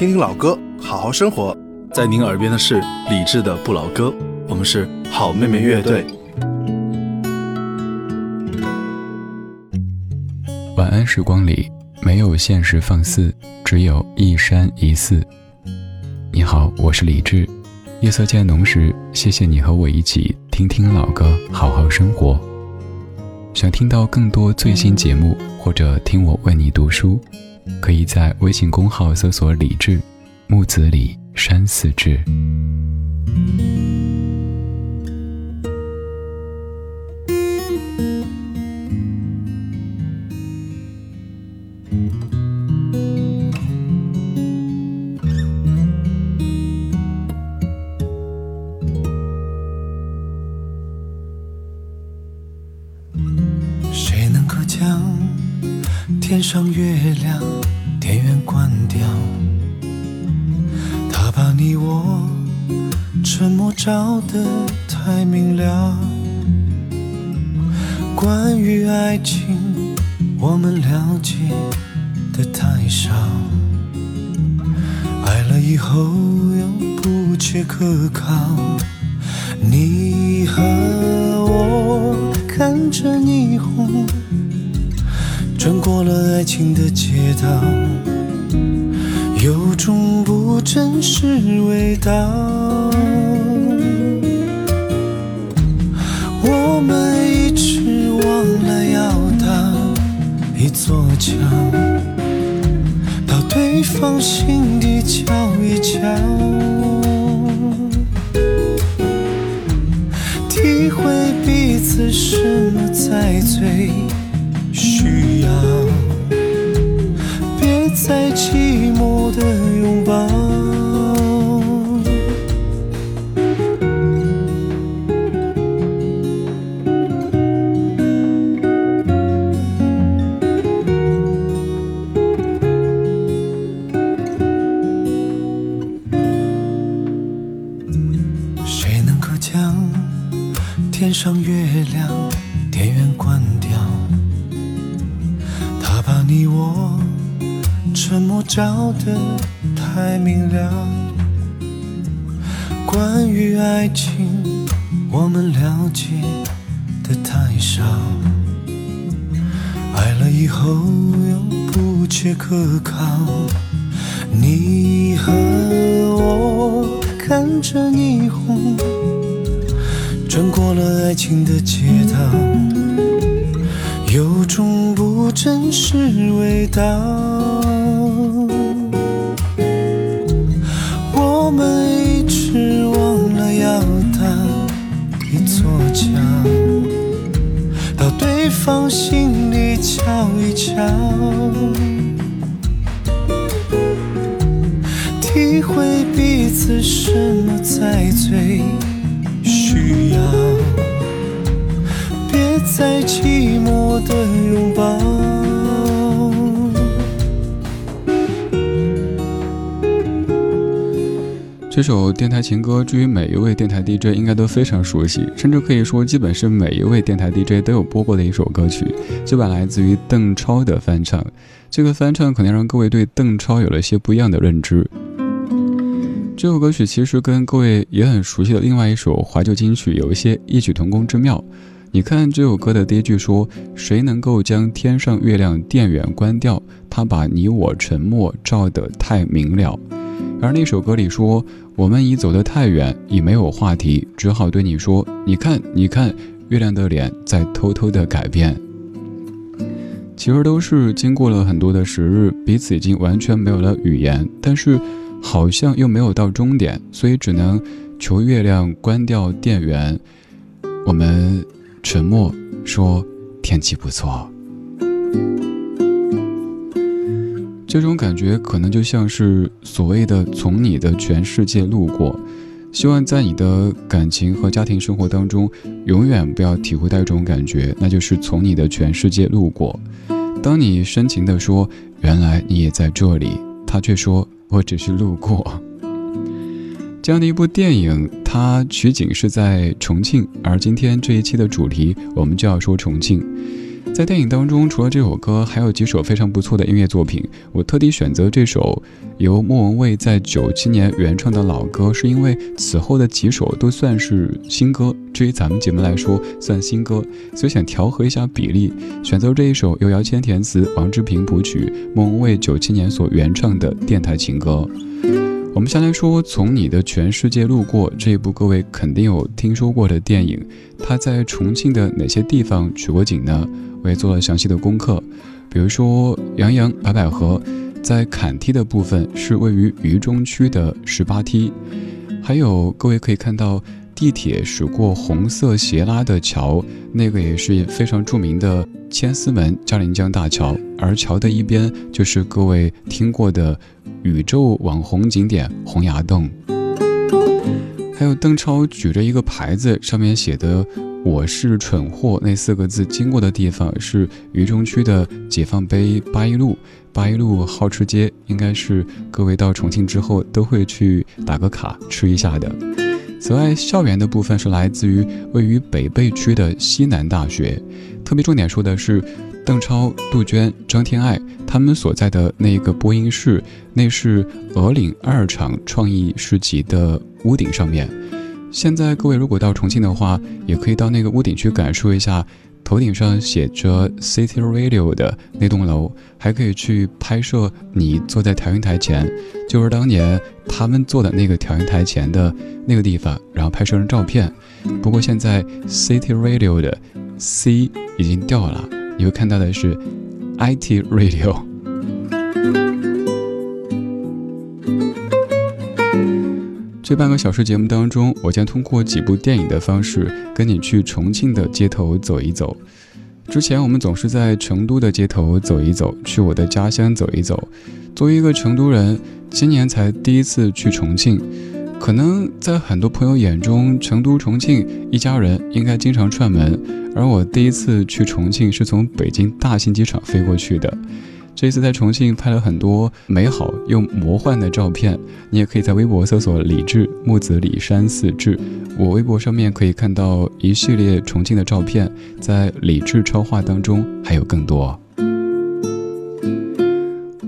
听听老歌，好好生活。在您耳边的是李志的不老歌，我们是好妹妹乐队。晚安时光里没有现实放肆，只有一山一寺。你好，我是李志。夜色渐浓时，谢谢你和我一起听听老歌，好好生活。想听到更多最新节目，或者听我为你读书，可以在微信公号搜索“李志木子李山寺志”。谁能够将天上月亮，电源关掉，他把你我沉默照得太明了。关于爱情，我们了解的太少，爱了以后又不切可靠。你和我看着霓虹。穿过了爱情的街道，有种不真实味道。我们一直忘了要搭一座桥，到对方心底瞧一瞧，体会彼此什么在最。需了解的太少，爱了以后又不切可靠。你和我看着霓虹，穿过了爱情的街道。有种不真实味道，我们讲，到对方心里瞧一瞧，体会彼此什么才最需要。别再寂寞的拥抱。这首电台情歌，至于每一位电台 DJ 应该都非常熟悉，甚至可以说，基本是每一位电台 DJ 都有播过的一首歌曲。这版来自于邓超的翻唱，这个翻唱可能让各位对邓超有了一些不一样的认知。这首歌曲其实跟各位也很熟悉的另外一首怀旧金曲有一些异曲同工之妙。你看这首歌的第一句说：“谁能够将天上月亮电源关掉？他把你我沉默照得太明了。”而那首歌里说：“我们已走得太远，已没有话题，只好对你说：你看，你看，月亮的脸在偷偷的改变。”其实都是经过了很多的时日，彼此已经完全没有了语言，但是好像又没有到终点，所以只能求月亮关掉电源。我们。沉默说：“天气不错。”这种感觉可能就像是所谓的从你的全世界路过。希望在你的感情和家庭生活当中，永远不要体会到一种感觉，那就是从你的全世界路过。当你深情地说：“原来你也在这里。”他却说：“我只是路过。”这样的一部电影，它取景是在重庆，而今天这一期的主题，我们就要说重庆。在电影当中，除了这首歌，还有几首非常不错的音乐作品。我特地选择这首由莫文蔚在九七年原创的老歌，是因为此后的几首都算是新歌。至于咱们节目来说，算新歌，所以想调和一下比例，选择这一首由姚谦填词、王志平谱曲、莫文蔚九七年所原创的电台情歌。我们先来说《从你的全世界路过》这一部，各位肯定有听说过的电影。它在重庆的哪些地方取过景呢？我也做了详细的功课。比如说，杨洋白百合在坎梯的部分是位于渝中区的十八梯。还有，各位可以看到地铁驶过红色斜拉的桥，那个也是非常著名的千厮门嘉陵江大桥。而桥的一边就是各位听过的。宇宙网红景点洪崖洞，还有邓超举着一个牌子，上面写的“我是蠢货”那四个字，经过的地方是渝中区的解放碑八一路。八一路好吃街，应该是各位到重庆之后都会去打个卡吃一下的。此外，校园的部分是来自于位于北碚区的西南大学。特别重点说的是。邓超、杜鹃、张天爱他们所在的那个播音室，那是鹅岭二厂创意市集的屋顶上面。现在各位如果到重庆的话，也可以到那个屋顶去感受一下，头顶上写着 City Radio 的那栋楼，还可以去拍摄你坐在调音台前，就是当年他们坐的那个调音台前的那个地方，然后拍摄张照片。不过现在 City Radio 的 C 已经掉了。你会看到的是 IT Radio。这半个小时节目当中，我将通过几部电影的方式，跟你去重庆的街头走一走。之前我们总是在成都的街头走一走，去我的家乡走一走。作为一个成都人，今年才第一次去重庆。可能在很多朋友眼中，成都、重庆一家人应该经常串门，而我第一次去重庆是从北京大兴机场飞过去的。这次在重庆拍了很多美好又魔幻的照片，你也可以在微博搜索“李志木子李山四志”，我微博上面可以看到一系列重庆的照片，在李志超话当中还有更多。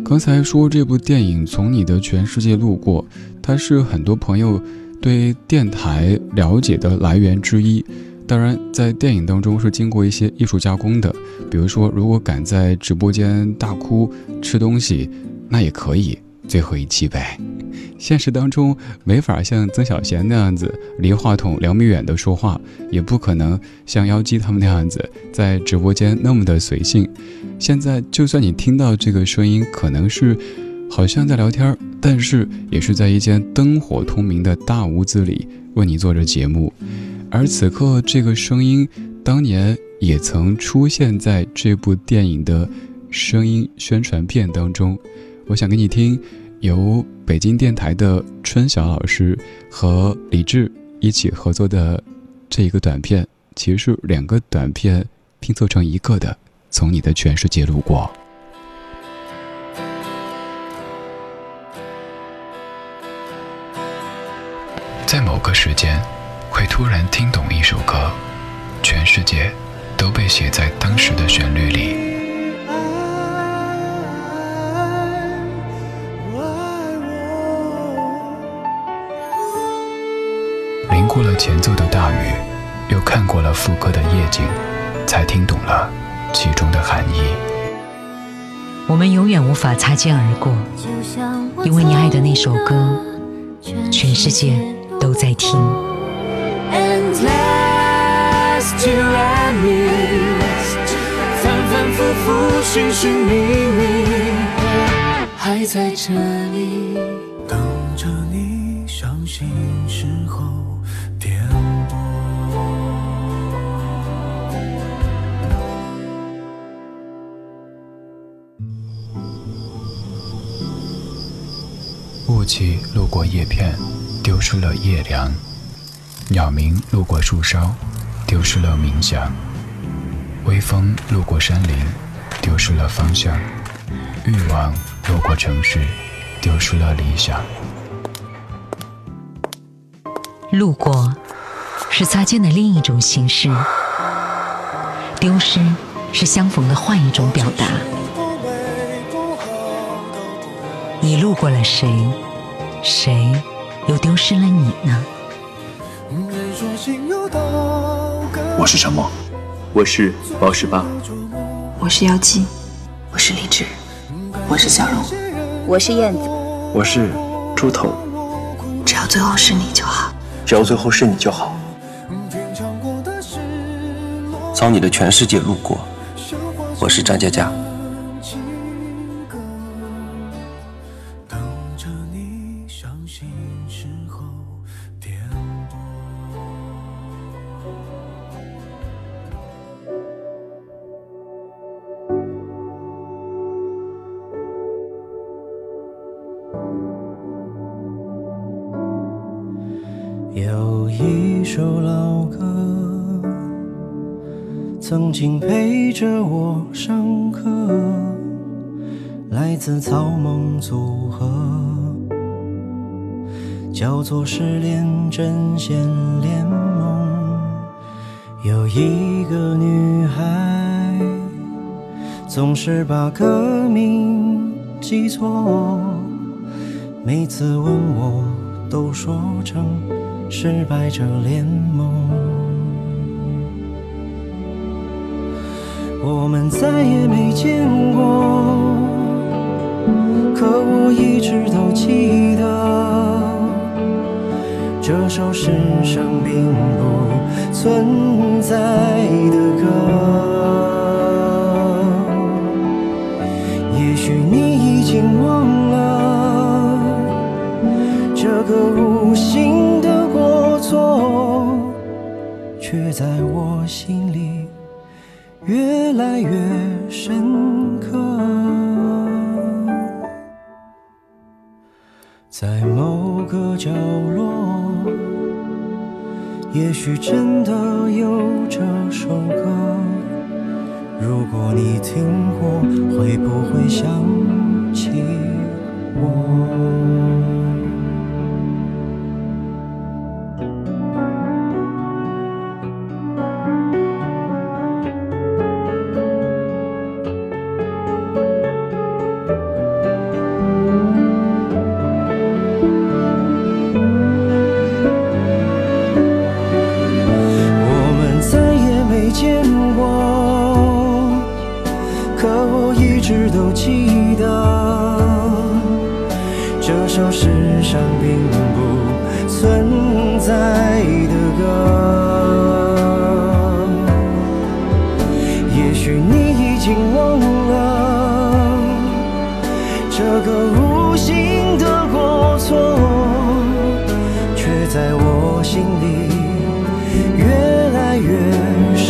刚才说这部电影《从你的全世界路过》，它是很多朋友对电台了解的来源之一。当然，在电影当中是经过一些艺术加工的。比如说，如果敢在直播间大哭吃东西，那也可以。最后一期呗。现实当中没法像曾小贤那样子离话筒两米远的说话，也不可能像妖姬他们那样子在直播间那么的随性。现在就算你听到这个声音，可能是好像在聊天，但是也是在一间灯火通明的大屋子里为你做着节目。而此刻这个声音，当年也曾出现在这部电影的声音宣传片当中。我想给你听。由北京电台的春晓老师和李志一起合作的这一个短片，其实是两个短片拼凑成一个的。从你的全世界路过，在某个时间，会突然听懂一首歌，全世界都被写在当时的旋律里。淋过了前奏的大雨，又看过了副歌的夜景，才听懂了其中的含义。我们永远无法擦肩而过，因为你爱的那首歌，全世界都在听。反反复复，寻寻觅觅，还在这里等着你伤心时候。雾气路过叶片，丢失了叶凉；鸟鸣路过树梢，丢失了鸣响；微风路过山林，丢失了方向；欲望路过城市，丢失了理想。路过，是擦肩的另一种形式；丢失，是相逢的换一种表达。你路过了谁，谁又丢失了你呢？我是陈默，我是包十八，我是妖姬，我是李志，我是小荣，我是燕子，我是猪头。只要最后是你就好，只要最后是你就好。从你的全世界路过，我是张嘉佳。首老歌，曾经陪着我上课，来自草蜢组合，叫做《失恋阵线联盟》。有一个女孩，总是把歌名记错，每次问我，都说成。失败者联盟，我们再也没见过，可我一直都记得这首世上并不存在的歌。在我心里越来越深刻。在某个角落，也许真的有这首歌。如果你听过，会不会想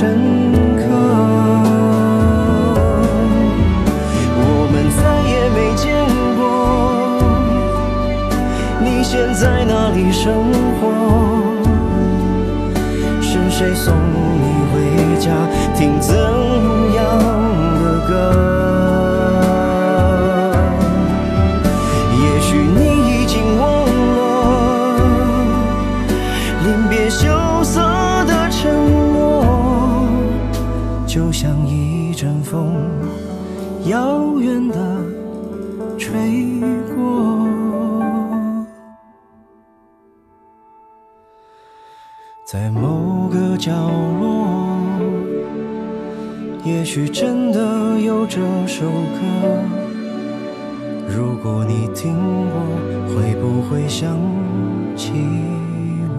深刻。我们再也没见过你现在哪里生活？是谁送你回家听怎样的歌？首歌。如果你听过，会不会想起我？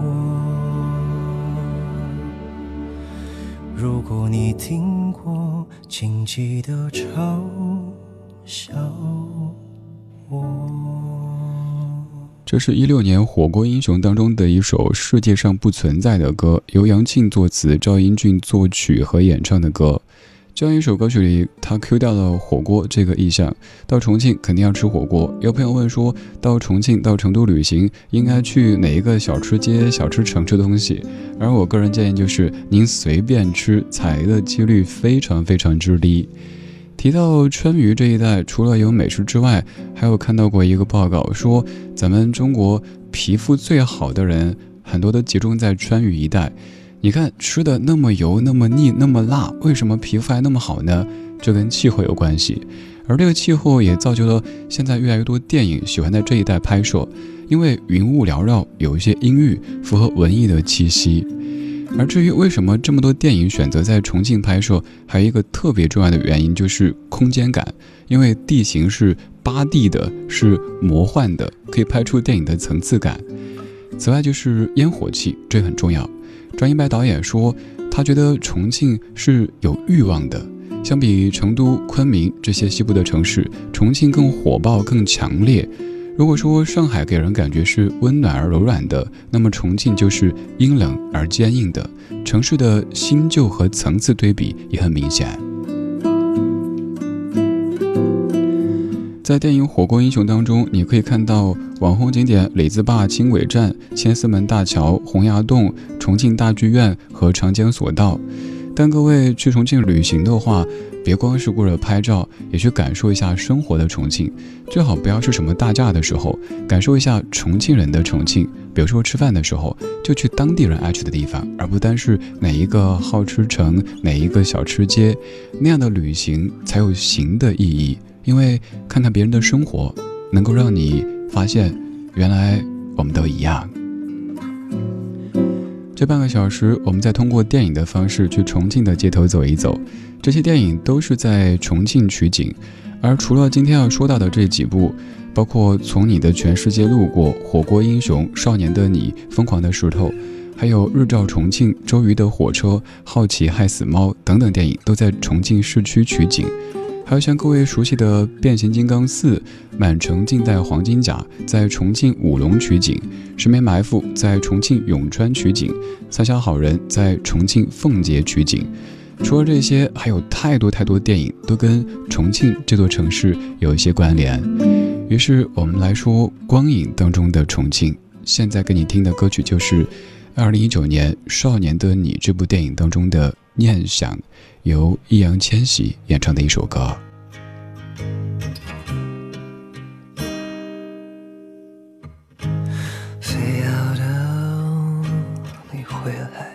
如果你听过，请记得嘲笑我。这是一六年《火锅英雄》当中的一首世界上不存在的歌，由杨庆作词，赵英俊作曲和演唱的歌。这样一首歌曲里，他 Q 掉了火锅这个意象。到重庆肯定要吃火锅。有朋友问说，到重庆、到成都旅行，应该去哪一个小吃街、小吃城吃东西？而我个人建议就是，您随便吃，踩的几率非常非常之低。提到川渝这一带，除了有美食之外，还有看到过一个报告，说咱们中国皮肤最好的人很多都集中在川渝一带。你看吃的那么油、那么腻、那么辣，为什么皮肤还那么好呢？这跟气候有关系，而这个气候也造就了现在越来越多电影喜欢在这一带拍摄，因为云雾缭绕，有一些阴郁，符合文艺的气息。而至于为什么这么多电影选择在重庆拍摄，还有一个特别重要的原因就是空间感，因为地形是八 D 的，是魔幻的，可以拍出电影的层次感。此外就是烟火气，这很重要。张一白导演说，他觉得重庆是有欲望的，相比成都、昆明这些西部的城市，重庆更火爆、更强烈。如果说上海给人感觉是温暖而柔软的，那么重庆就是阴冷而坚硬的。城市的新旧和层次对比也很明显。在电影《火锅英雄》当中，你可以看到网红景点李子坝轻轨站、千厮门大桥、洪崖洞、重庆大剧院和长江索道。但各位去重庆旅行的话，别光是顾着拍照，也去感受一下生活的重庆。最好不要是什么大假的时候，感受一下重庆人的重庆。比如说吃饭的时候，就去当地人爱去的地方，而不单是哪一个好吃城、哪一个小吃街。那样的旅行才有行的意义。因为看看别人的生活，能够让你发现，原来我们都一样。这半个小时，我们再通过电影的方式去重庆的街头走一走。这些电影都是在重庆取景，而除了今天要说到的这几部，包括《从你的全世界路过》《火锅英雄》《少年的你》《疯狂的石头》，还有《日照重庆》《周瑜的火车》《好奇害死猫》等等电影，都在重庆市区取景。还有像各位熟悉的《变形金刚四》《满城尽带黄金甲》在重庆武隆取景，《十面埋伏》在重庆永川取景，《三峡好人》在重庆奉节取景。除了这些，还有太多太多电影都跟重庆这座城市有一些关联。于是我们来说光影当中的重庆。现在给你听的歌曲就是二零一九年《少年的你》这部电影当中的《念想》。由易烊千玺演唱的一首歌。非要等你回来，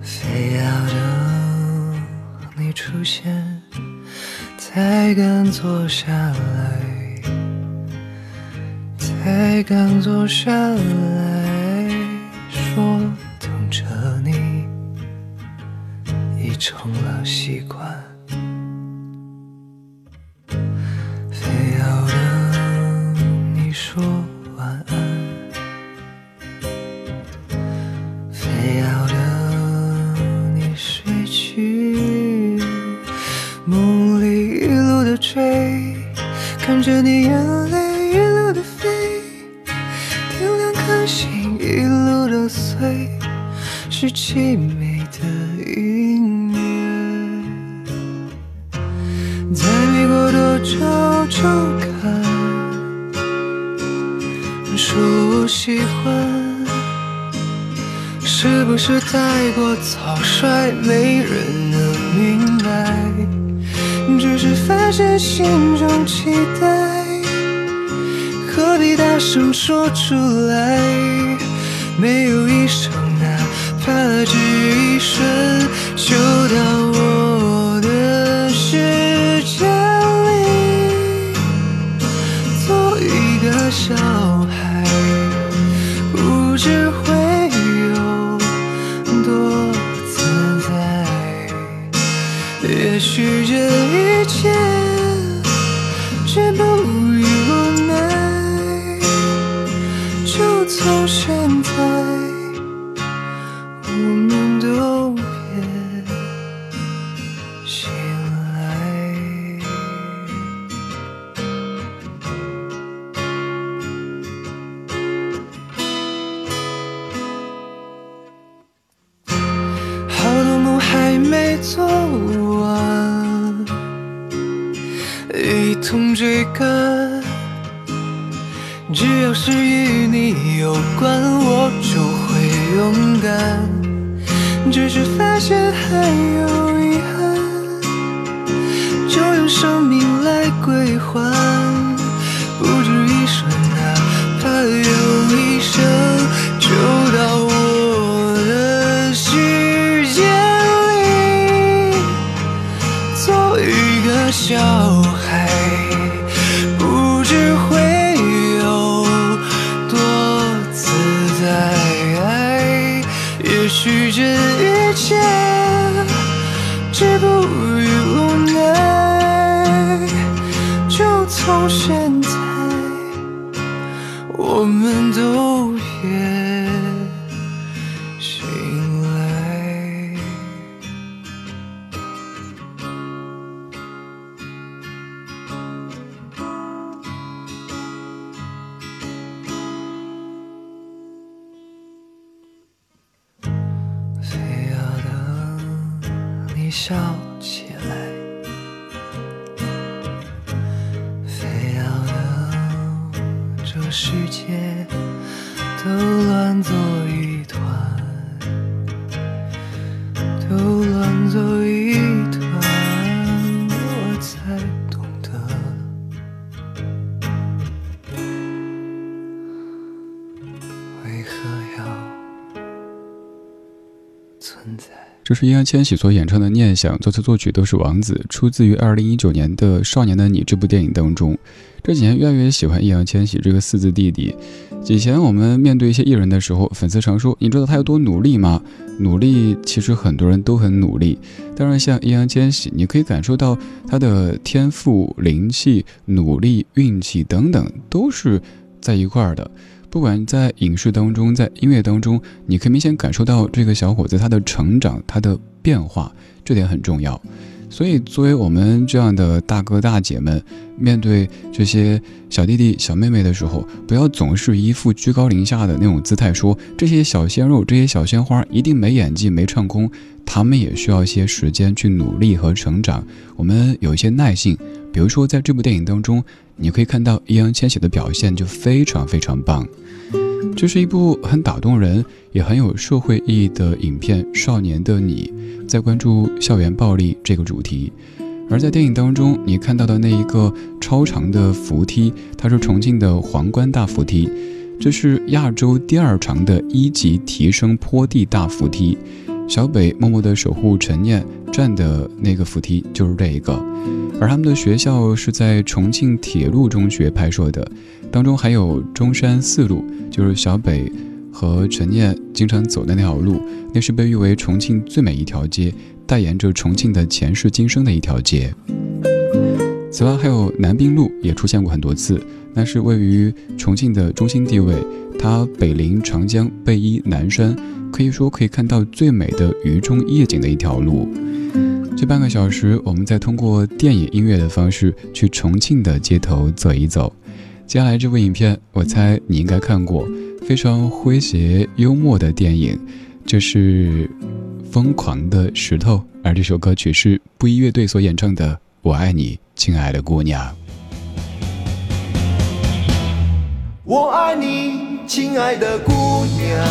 非要等你出现，才敢坐下来，才敢坐下来说。等着你，已成了习惯，凄美的音。乐，再没过多久就看，说我喜欢，是不是太过草率，没人能明白？只是发现心中期待，何必大声说出来？没有一声哪怕只一瞬，就当我做完一同追赶只要是与你有关我就会勇敢。只是发现还有遗憾就用生命来归还。拒绝一切，止步于无奈，就从现。这是易烊千玺所演唱的《念想》，作词作曲都是王子，出自于二零一九年的《少年的你》这部电影当中。这几年越来越喜欢易烊千玺这个四字弟弟。以前我们面对一些艺人的时候，粉丝常说：“你知道他有多努力吗？”努力其实很多人都很努力，当然像易烊千玺，你可以感受到他的天赋、灵气、努力、运气等等都是在一块儿的。不管在影视当中，在音乐当中，你可以明显感受到这个小伙子他的成长，他的变化，这点很重要。所以，作为我们这样的大哥大姐们，面对这些小弟弟小妹妹的时候，不要总是一副居高临下的那种姿态，说这些小鲜肉、这些小鲜花一定没演技、没唱功，他们也需要一些时间去努力和成长。我们有一些耐性，比如说在这部电影当中。你可以看到易烊千玺的表现就非常非常棒，这是一部很打动人也很有社会意义的影片。少年的你在关注校园暴力这个主题，而在电影当中你看到的那一个超长的扶梯，它是重庆的皇冠大扶梯，这是亚洲第二长的一级提升坡地大扶梯。小北默默的守护陈念站的那个扶梯就是这一个，而他们的学校是在重庆铁路中学拍摄的，当中还有中山四路，就是小北和陈念经常走的那条路，那是被誉为重庆最美一条街，代言着重庆的前世今生的一条街。此外，还有南滨路也出现过很多次，那是位于重庆的中心地位，它北临长江，背依南山。可以说可以看到最美的渝中夜景的一条路。这半个小时，我们再通过电影音乐的方式去重庆的街头走一走。接下来这部影片，我猜你应该看过，非常诙谐幽默的电影，这是《疯狂的石头》，而这首歌曲是布衣乐队所演唱的《我爱你，亲爱的姑娘》。我爱你，亲爱的姑娘。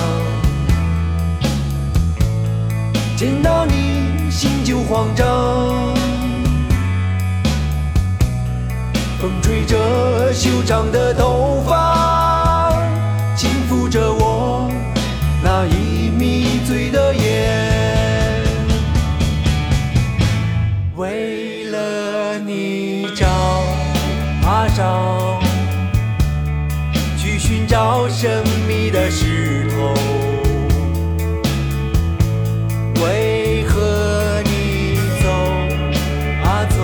见到你心就慌张，风吹着修长的头发，轻抚着我那已迷醉的眼。为啊找，去寻找神秘的石头。为何你走啊走，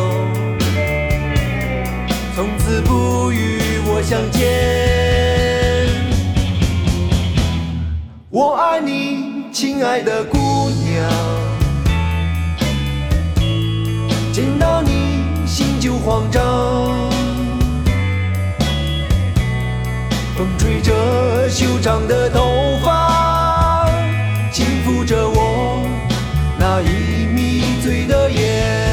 从此不与我相见？我爱你，亲爱的姑娘，见到你心就慌张，着修长的头发，轻抚着我。那已迷醉的眼。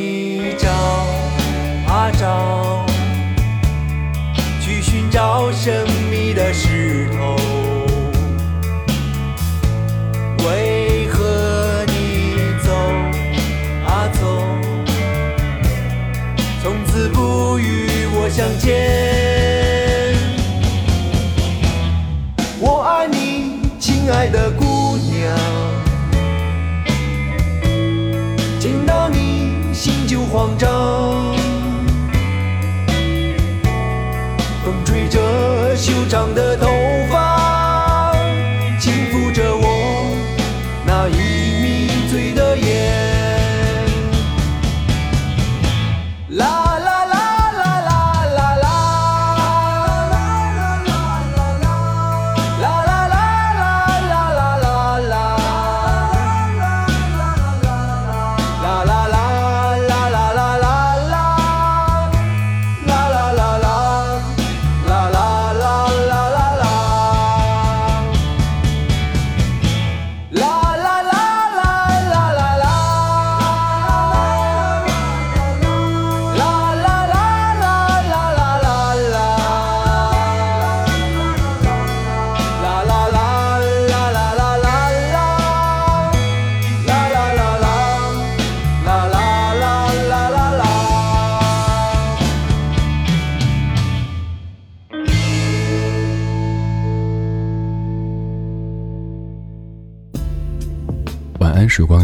你找啊找，去寻找神秘的事。